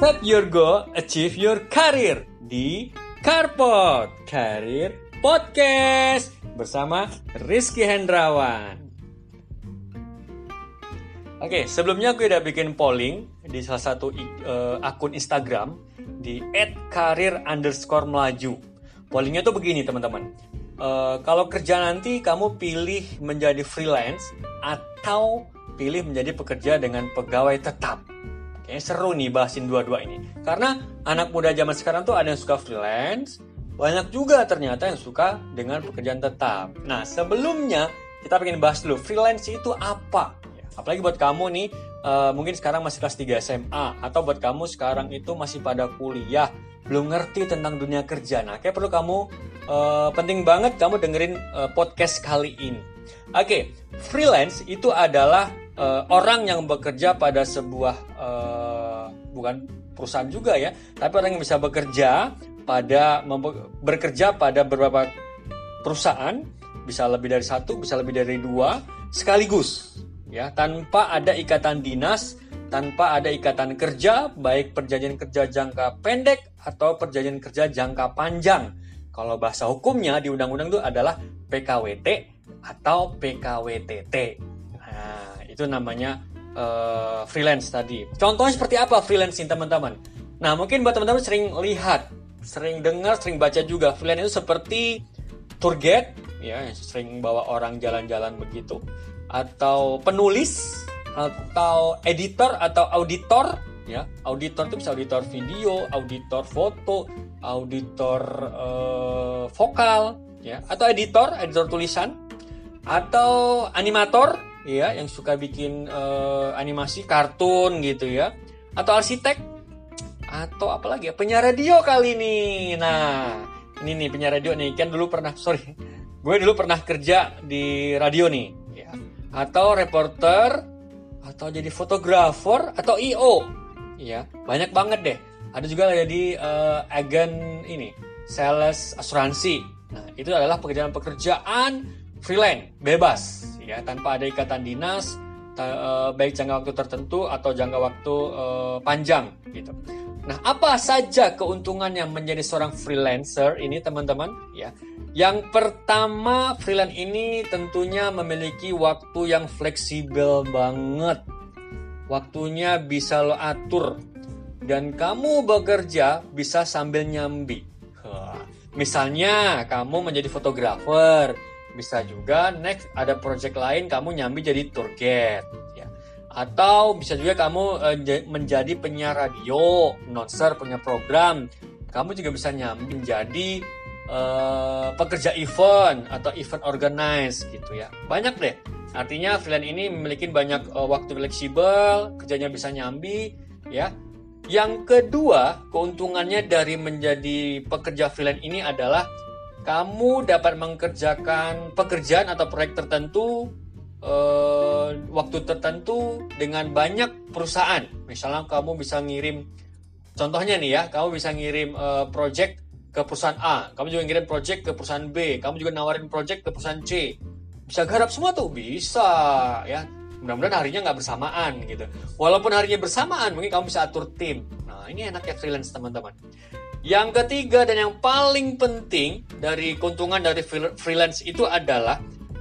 Set your goal, achieve your career di Carpot Career Podcast bersama Rizky Hendrawan. Oke, sebelumnya aku udah bikin polling di salah satu uh, akun Instagram di @karir underscore melaju. Pollingnya tuh begini teman-teman. Uh, kalau kerja nanti kamu pilih menjadi freelance atau pilih menjadi pekerja dengan pegawai tetap. Kayaknya seru nih bahasin dua-dua ini. Karena anak muda zaman sekarang tuh ada yang suka freelance, banyak juga ternyata yang suka dengan pekerjaan tetap. Nah, sebelumnya kita pengen bahas dulu freelance itu apa? Apalagi buat kamu nih, uh, mungkin sekarang masih kelas 3 SMA atau buat kamu sekarang itu masih pada kuliah, belum ngerti tentang dunia kerja. Nah, kayak perlu kamu uh, penting banget kamu dengerin uh, podcast kali ini. Oke, okay, freelance itu adalah uh, orang yang bekerja pada sebuah uh, bukan perusahaan juga ya, tapi orang yang bisa bekerja pada bekerja pada beberapa perusahaan, bisa lebih dari satu, bisa lebih dari dua sekaligus, ya tanpa ada ikatan dinas, tanpa ada ikatan kerja, baik perjanjian kerja jangka pendek atau perjanjian kerja jangka panjang. Kalau bahasa hukumnya di undang-undang itu adalah PKWT atau PKWTT. Itu namanya uh, freelance tadi. Contohnya seperti apa freelance teman-teman? Nah, mungkin buat teman-teman sering lihat, sering dengar, sering baca juga freelance itu seperti tour guide ya, sering bawa orang jalan-jalan begitu atau penulis atau editor atau auditor ya. Auditor itu bisa auditor video, auditor foto, auditor uh, vokal ya, atau editor, editor tulisan atau animator ya yang suka bikin uh, animasi kartun gitu ya. Atau arsitek. Atau apalagi ya? Penyiar radio kali ini. Nah ini nih penyiar radio nih. Kan dulu pernah sorry. Gue dulu pernah kerja di radio nih ya. Atau reporter atau jadi fotografer atau io ya banyak banget deh. Ada juga jadi uh, agen ini sales asuransi. Nah itu adalah pekerjaan-pekerjaan freelance bebas ya tanpa ada ikatan dinas uh, baik jangka waktu tertentu atau jangka waktu uh, panjang gitu. Nah, apa saja keuntungannya menjadi seorang freelancer ini teman-teman ya? Yang pertama, freelance ini tentunya memiliki waktu yang fleksibel banget. Waktunya bisa lo atur dan kamu bekerja bisa sambil nyambi. Misalnya kamu menjadi fotografer, bisa juga next ada project lain kamu nyambi jadi tour guide ya. Atau bisa juga kamu uh, menjadi penyiar radio, announcer punya program. Kamu juga bisa nyambi menjadi uh, pekerja event atau event organize gitu ya. Banyak deh. Artinya freelance ini memiliki banyak uh, waktu fleksibel, kerjanya bisa nyambi ya. Yang kedua, keuntungannya dari menjadi pekerja freelance ini adalah kamu dapat mengerjakan pekerjaan atau proyek tertentu uh, waktu tertentu dengan banyak perusahaan. Misalnya kamu bisa ngirim, contohnya nih ya, kamu bisa ngirim uh, project ke perusahaan A, kamu juga ngirim project ke perusahaan B, kamu juga nawarin project ke perusahaan C. Bisa garap semua tuh, bisa ya. Mudah-mudahan harinya nggak bersamaan gitu. Walaupun harinya bersamaan, mungkin kamu bisa atur tim. Nah, ini enaknya freelance teman-teman. Yang ketiga dan yang paling penting dari keuntungan dari freelance itu adalah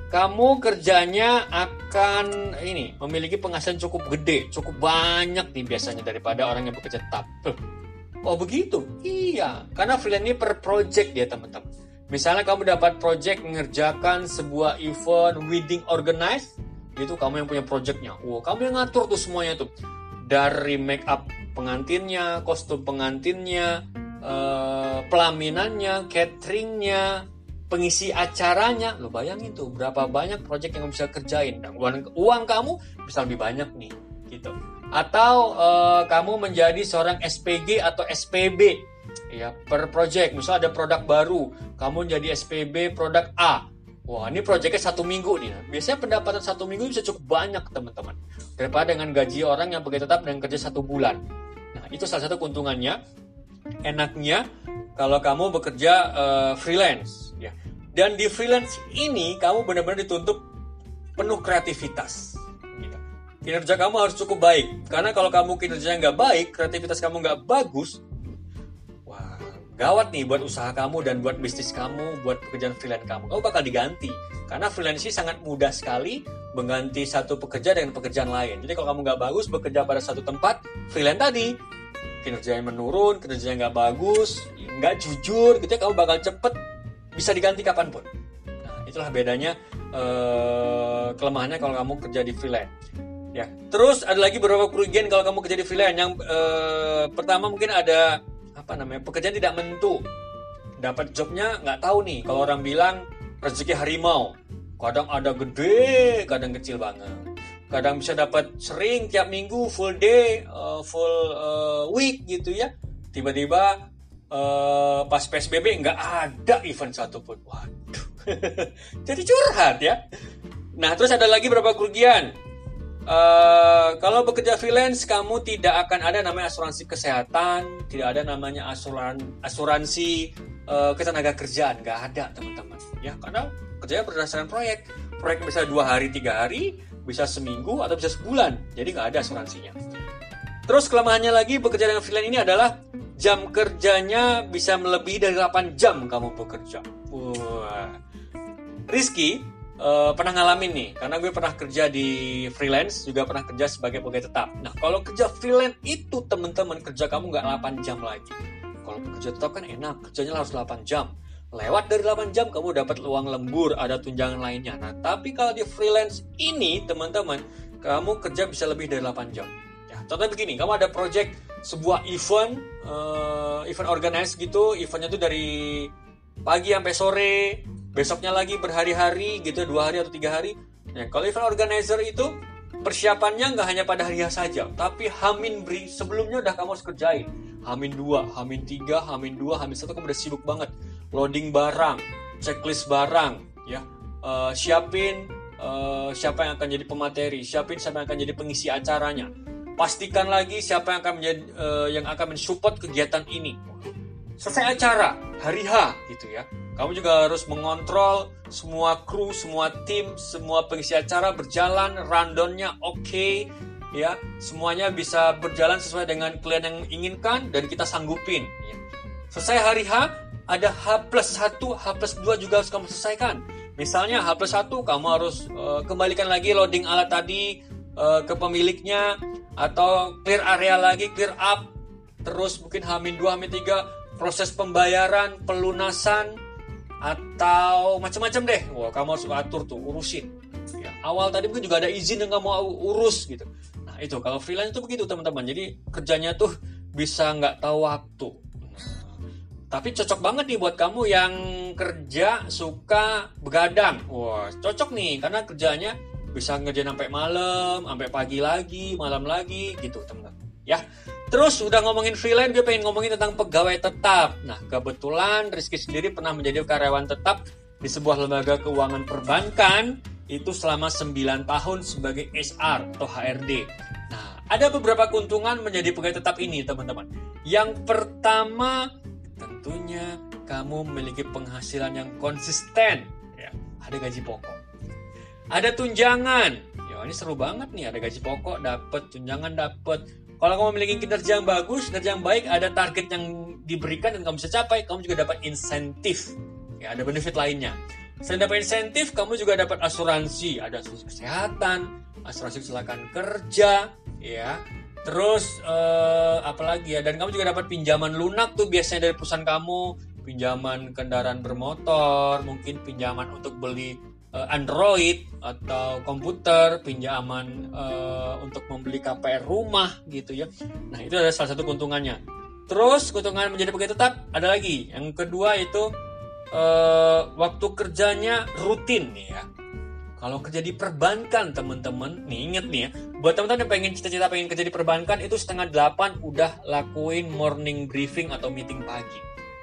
kamu kerjanya akan ini memiliki penghasilan cukup gede, cukup banyak nih biasanya daripada orang yang bekerja tetap. Oh begitu? Iya, karena freelance ini per project dia teman-teman. Misalnya kamu dapat project mengerjakan sebuah event wedding organize, itu kamu yang punya projectnya. Wow, kamu yang ngatur tuh semuanya tuh. Dari make up pengantinnya, kostum pengantinnya, uh, pelaminannya, cateringnya, pengisi acaranya, lo bayangin tuh berapa banyak project yang bisa kerjain dan uang, uang kamu bisa lebih banyak nih, gitu. Atau uh, kamu menjadi seorang SPG atau SPB, ya per project. Misal ada produk baru, kamu jadi SPB produk A. Wah ini projectnya satu minggu nih. Biasanya pendapatan satu minggu bisa cukup banyak teman-teman. Daripada dengan gaji orang yang begitu tetap dan kerja satu bulan. Nah itu salah satu keuntungannya enaknya kalau kamu bekerja uh, freelance ya. Dan di freelance ini kamu benar-benar dituntut penuh kreativitas. Gitu. kinerja kamu harus cukup baik. Karena kalau kamu kinerjanya nggak baik, kreativitas kamu nggak bagus, wah gawat nih buat usaha kamu dan buat bisnis kamu, buat pekerjaan freelance kamu. Kamu bakal diganti. Karena freelance ini sangat mudah sekali mengganti satu pekerja dengan pekerjaan lain. Jadi kalau kamu nggak bagus bekerja pada satu tempat, freelance tadi kinerjanya menurun, kinerjanya nggak bagus, nggak jujur, gitu ya kamu bakal cepet bisa diganti kapan pun. Nah, itulah bedanya uh, kelemahannya kalau kamu kerja di freelance. Ya, terus ada lagi beberapa kerugian kalau kamu kerja di freelance. Yang uh, pertama mungkin ada apa namanya pekerjaan tidak menentu. Dapat jobnya nggak tahu nih. Kalau orang bilang rezeki harimau, kadang ada gede, kadang kecil banget. Kadang bisa dapat sering tiap minggu full day, uh, full uh, week gitu ya. Tiba-tiba uh, pas PSBB nggak ada event satupun. Waduh, jadi curhat ya. Nah, terus ada lagi berapa kerugian? Uh, kalau bekerja freelance, kamu tidak akan ada namanya asuransi kesehatan, tidak ada namanya asuran, asuransi uh, ketenaga kerjaan, nggak ada teman-teman. Ya, karena kerjanya berdasarkan proyek. Proyek bisa dua hari, tiga hari, bisa seminggu atau bisa sebulan. Jadi nggak ada asuransinya. Terus kelemahannya lagi bekerja dengan freelance ini adalah jam kerjanya bisa melebihi dari 8 jam kamu bekerja. Wah. Rizky uh, pernah ngalamin nih, karena gue pernah kerja di freelance, juga pernah kerja sebagai pegawai tetap. Nah, kalau kerja freelance itu teman-teman kerja kamu nggak 8 jam lagi. Kalau kerja tetap kan enak, kerjanya harus 8 jam. Lewat dari 8 jam kamu dapat uang lembur, ada tunjangan lainnya. Nah, tapi kalau di freelance ini teman-teman, kamu kerja bisa lebih dari 8 jam. Ya, contohnya begini, kamu ada project sebuah event uh, event organize gitu eventnya tuh dari pagi sampai sore besoknya lagi berhari-hari gitu dua hari atau tiga hari nah kalau event organizer itu persiapannya nggak hanya pada hari saja tapi hamin beri sebelumnya udah kamu harus kerjain hamin dua hamin tiga hamin dua hamin satu kamu udah sibuk banget loading barang checklist barang ya uh, siapin uh, siapa yang akan jadi pemateri siapin siapa yang akan jadi pengisi acaranya pastikan lagi siapa yang akan menjadi uh, yang akan mensupport kegiatan ini. Selesai acara hari H gitu ya. Kamu juga harus mengontrol semua kru, semua tim, semua pengisi acara berjalan, rundownnya oke, okay, ya semuanya bisa berjalan sesuai dengan klien yang inginkan dan kita sanggupin. Ya. Selesai hari H, ada H plus 1, H plus 2 juga harus kamu selesaikan. Misalnya H plus 1 kamu harus uh, kembalikan lagi loading alat tadi uh, ke pemiliknya, atau clear area lagi clear up. Terus mungkin hamin 2 hamin 3 proses pembayaran pelunasan atau macam-macam deh. Wah kamu harus atur tuh urusin. Ya, awal tadi mungkin juga ada izin yang kamu urus gitu. Nah itu kalau freelance itu begitu teman-teman. Jadi kerjanya tuh bisa nggak tahu waktu tapi cocok banget nih buat kamu yang kerja suka begadang wah cocok nih karena kerjanya bisa ngerjain sampai malam, sampai pagi lagi, malam lagi gitu teman-teman. Ya. Terus udah ngomongin freelance, gue pengen ngomongin tentang pegawai tetap. Nah, kebetulan Rizky sendiri pernah menjadi karyawan tetap di sebuah lembaga keuangan perbankan itu selama 9 tahun sebagai SR atau HRD. Nah, ada beberapa keuntungan menjadi pegawai tetap ini, teman-teman. Yang pertama, tentunya kamu memiliki penghasilan yang konsisten. Ya, ada gaji pokok. Ada tunjangan. Ya ini seru banget nih ada gaji pokok dapat tunjangan dapat kalau kamu memiliki kinerja yang bagus kinerja yang baik ada target yang diberikan dan kamu bisa capai kamu juga dapat insentif. Ya ada benefit lainnya. Selain dapat insentif kamu juga dapat asuransi. Ada asuransi kesehatan asuransi kecelakaan kerja ya terus eh, apalagi ya dan kamu juga dapat pinjaman lunak tuh biasanya dari perusahaan kamu pinjaman kendaraan bermotor mungkin pinjaman untuk beli uh, Android atau komputer, pinjaman uh, untuk membeli KPR rumah gitu ya. Nah, itu adalah salah satu keuntungannya. Terus keuntungan menjadi pegawai tetap ada lagi. Yang kedua itu uh, waktu kerjanya rutin ya. Kalau kerja di perbankan teman-teman, nih inget nih ya, buat teman-teman yang pengen cita-cita pengen kerja di perbankan itu setengah delapan udah lakuin morning briefing atau meeting pagi.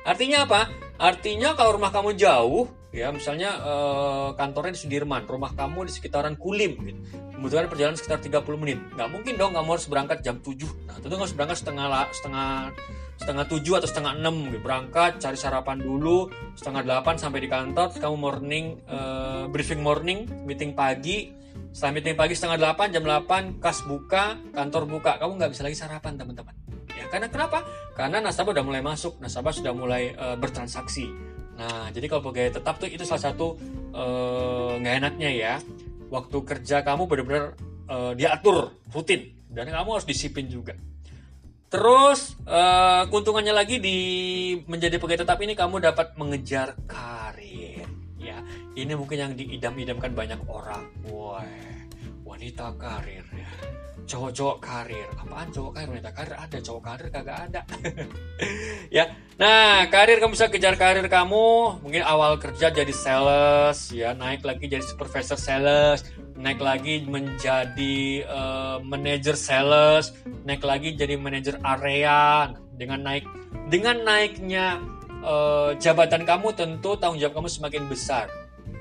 Artinya apa? Artinya kalau rumah kamu jauh, ya misalnya uh, kantornya di Sudirman rumah kamu di sekitaran Kulim gitu. Kemudian perjalanan sekitar 30 menit. Nggak mungkin dong kamu harus berangkat jam 7 nah tentu harus berangkat setengah setengah setengah tujuh atau setengah enam gitu. berangkat cari sarapan dulu setengah delapan sampai di kantor kamu morning uh, briefing morning meeting pagi Setelah meeting pagi setengah 8, jam 8, kas buka, kantor buka. Kamu nggak bisa lagi sarapan, teman-teman. Ya, karena kenapa? Karena nasabah udah mulai masuk, nasabah sudah mulai uh, bertransaksi. Nah, jadi kalau pegawai tetap tuh itu salah satu uh, nggak enaknya ya. Waktu kerja kamu benar-benar uh, diatur, rutin. Dan kamu harus disiplin juga. Terus uh, keuntungannya lagi di menjadi pegawai tetap ini kamu dapat mengejar karir. Ya, ini mungkin yang diidam-idamkan banyak orang. Wah, wanita karir ya. Cowok-cowok karir. Apaan cowok karir? Wanita karir ada, cowok karir kagak ada. ya. Nah, karir kamu bisa kejar karir kamu. Mungkin awal kerja jadi sales, ya, naik lagi jadi supervisor sales, naik lagi menjadi uh, manager sales, naik lagi jadi manajer area. Dengan naik dengan naiknya uh, jabatan kamu tentu tanggung jawab kamu semakin besar.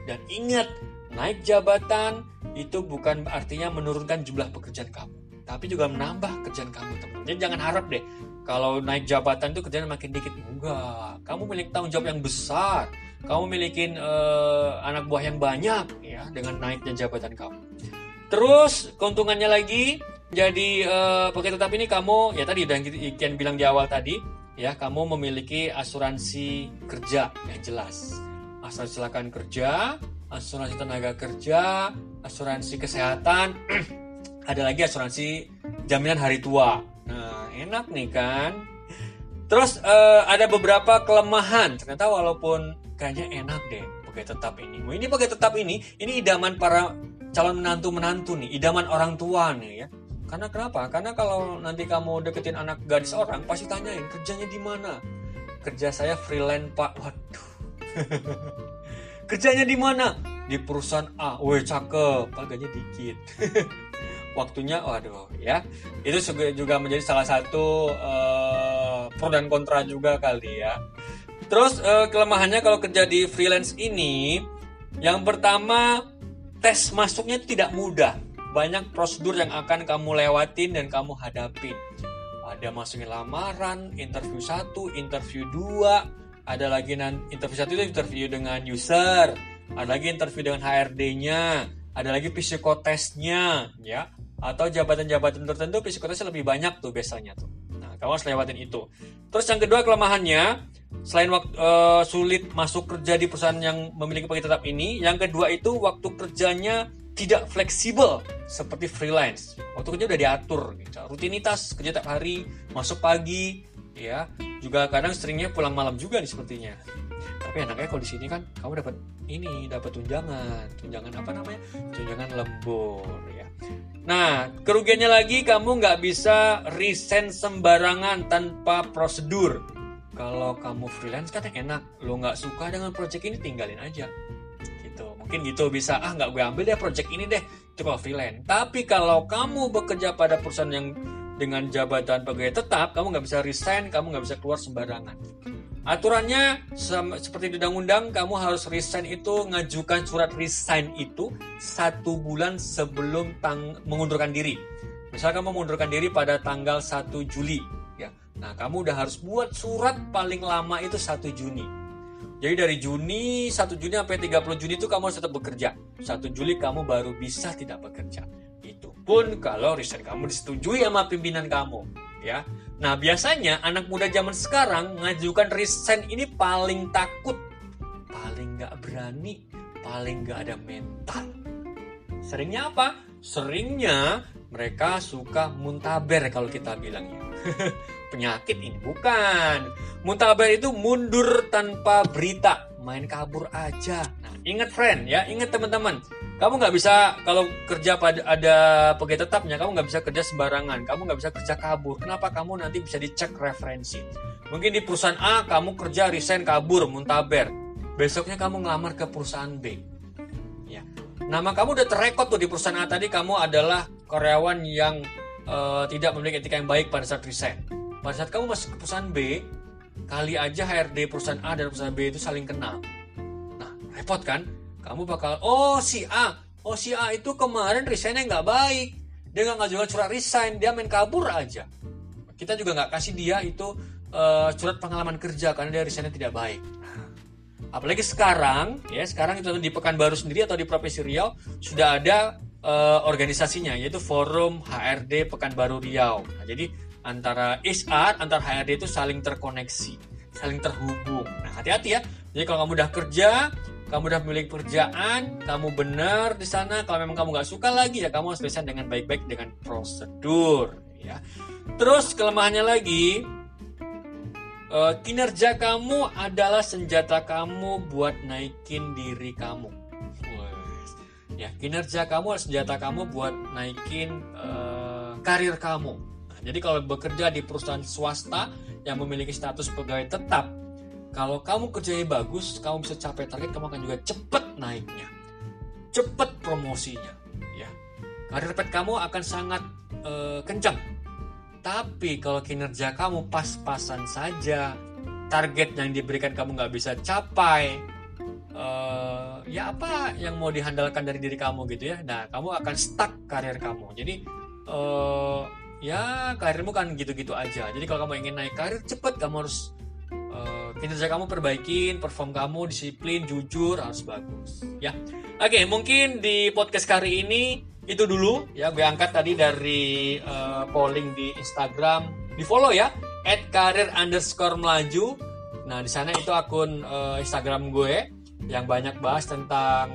Dan ingat, naik jabatan itu bukan artinya menurunkan jumlah pekerjaan kamu, tapi juga menambah kerjaan kamu, teman. Jadi jangan harap deh kalau naik jabatan itu kerjaan makin dikit. Enggak, kamu memiliki tanggung jawab yang besar kamu miliki uh, anak buah yang banyak ya dengan naiknya jabatan kamu. Terus keuntungannya lagi jadi uh, pegawai tetap ini kamu ya tadi dan Ikian bilang di awal tadi ya kamu memiliki asuransi kerja yang jelas. Asuransi kecelakaan kerja, asuransi tenaga kerja, asuransi kesehatan, ada lagi asuransi jaminan hari tua. Nah, enak nih kan? Terus uh, ada beberapa kelemahan. Ternyata walaupun kayaknya enak deh pegawai tetap ini. Ini pegawai tetap ini, ini idaman para calon menantu-menantu nih, idaman orang tua nih ya. Karena kenapa? Karena kalau nanti kamu deketin anak gadis orang, pasti tanyain kerjanya di mana. Kerja saya freelance pak. Waduh. kerjanya di mana? Di perusahaan A. Wih cakep, paganya dikit. Waktunya, waduh ya. Itu juga menjadi salah satu uh, pro dan kontra juga kali ya. Terus uh, kelemahannya kalau kerja di freelance ini, yang pertama tes masuknya itu tidak mudah. Banyak prosedur yang akan kamu lewatin dan kamu hadapin. Ada masukin lamaran, interview satu, interview dua, ada lagi interview satu itu interview dengan user, ada lagi interview dengan HRD-nya, ada lagi psikotesnya, ya, atau jabatan-jabatan tertentu psikotesnya lebih banyak tuh biasanya tuh. Nah, kamu harus lewatin itu. Terus yang kedua kelemahannya, selain waktu uh, sulit masuk kerja di perusahaan yang memiliki pegawai tetap ini, yang kedua itu waktu kerjanya tidak fleksibel seperti freelance. Waktu kerja udah diatur, gitu. rutinitas kerja tiap hari, masuk pagi, ya. Juga kadang seringnya pulang malam juga nih sepertinya. Tapi enaknya kalau di sini kan kamu dapat ini, dapat tunjangan, tunjangan apa namanya? Tunjangan lembur, ya. Nah, kerugiannya lagi kamu nggak bisa resign sembarangan tanpa prosedur. Kalau kamu freelance kan enak, lo nggak suka dengan project ini tinggalin aja. Gitu, mungkin gitu bisa ah nggak gue ambil deh project ini deh. Itu kalau freelance. Tapi kalau kamu bekerja pada perusahaan yang dengan jabatan pegawai tetap, kamu nggak bisa resign, kamu nggak bisa keluar sembarangan. Aturannya seperti di undang-undang, kamu harus resign itu ngajukan surat resign itu satu bulan sebelum mengundurkan diri. Misal kamu mengundurkan diri pada tanggal 1 Juli, ya. Nah, kamu udah harus buat surat paling lama itu 1 Juni. Jadi dari Juni 1 Juni sampai 30 Juni itu kamu harus tetap bekerja. 1 Juli kamu baru bisa tidak bekerja. Pun kalau resign kamu disetujui sama pimpinan kamu, ya. Nah, biasanya anak muda zaman sekarang ngajukan resign ini paling takut, paling nggak berani, paling nggak ada mental. Seringnya apa? Seringnya mereka suka muntaber kalau kita bilangnya. Penyakit ini bukan. Muntaber itu mundur tanpa berita, main kabur aja. Nah, ingat friend ya, ingat teman-teman kamu nggak bisa kalau kerja pada ada pegawai tetapnya kamu nggak bisa kerja sembarangan. Kamu nggak bisa kerja kabur. Kenapa kamu nanti bisa dicek referensi? Mungkin di perusahaan A kamu kerja resign kabur muntaber. Besoknya kamu ngelamar ke perusahaan B. Ya. Nama kamu udah terekod tuh di perusahaan A tadi kamu adalah karyawan yang uh, tidak memiliki etika yang baik pada saat resign. Pada saat kamu masuk ke perusahaan B kali aja HRD perusahaan A dan perusahaan B itu saling kenal. Nah repot kan kamu bakal oh si A oh si A itu kemarin resignnya nggak baik dia nggak ngajukan surat resign dia main kabur aja kita juga nggak kasih dia itu uh, surat pengalaman kerja karena dia resignnya tidak baik apalagi sekarang ya sekarang itu di Pekanbaru sendiri atau di Provinsi Riau sudah ada uh, organisasinya yaitu Forum HRD Pekanbaru Riau. Nah, jadi antara HR, antar HRD itu saling terkoneksi, saling terhubung. Nah, hati-hati ya. Jadi kalau kamu udah kerja, kamu udah memiliki pekerjaan, kamu benar di sana. Kalau memang kamu nggak suka lagi ya kamu harus dengan baik-baik dengan prosedur. Ya. Terus kelemahannya lagi, uh, kinerja kamu adalah senjata kamu buat naikin diri kamu. Ya, kinerja kamu adalah senjata kamu buat naikin uh, karir kamu. Nah, jadi kalau bekerja di perusahaan swasta yang memiliki status pegawai tetap, kalau kamu kerjanya bagus, kamu bisa capai target, kamu akan juga cepat naiknya, cepat promosinya. Ya, karir pet kamu akan sangat uh, kencang. Tapi kalau kinerja kamu pas-pasan saja, target yang diberikan kamu nggak bisa capai, uh, ya apa yang mau dihandalkan dari diri kamu gitu ya nah kamu akan stuck karir kamu jadi uh, ya karirmu kan gitu-gitu aja jadi kalau kamu ingin naik karir cepet kamu harus kinerja kamu perbaikin perform kamu disiplin jujur harus bagus. Ya. Oke mungkin di podcast kali ini itu dulu. Ya gue angkat tadi dari uh, polling di Instagram. Di follow ya at karir underscore melaju. Nah di sana itu akun uh, Instagram gue yang banyak bahas tentang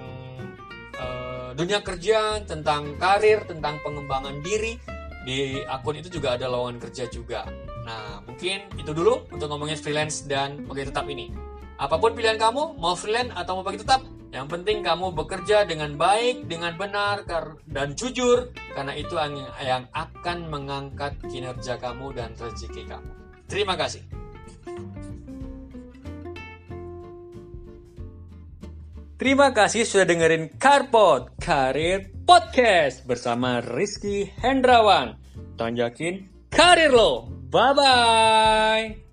uh, dunia kerja, tentang karir, tentang pengembangan diri. Di akun itu juga ada lowongan kerja juga. Nah, mungkin itu dulu untuk ngomongin freelance dan pegawai tetap ini. Apa pun pilihan kamu, mau freelance atau mau pegawai tetap, yang penting kamu bekerja dengan baik, dengan benar, dan jujur, karena itu yang akan mengangkat kinerja kamu dan rezeki kamu. Terima kasih. Terima kasih sudah dengerin Carpot Karir Podcast bersama Rizky Hendrawan. Tanjakin karir lo. Bye bye.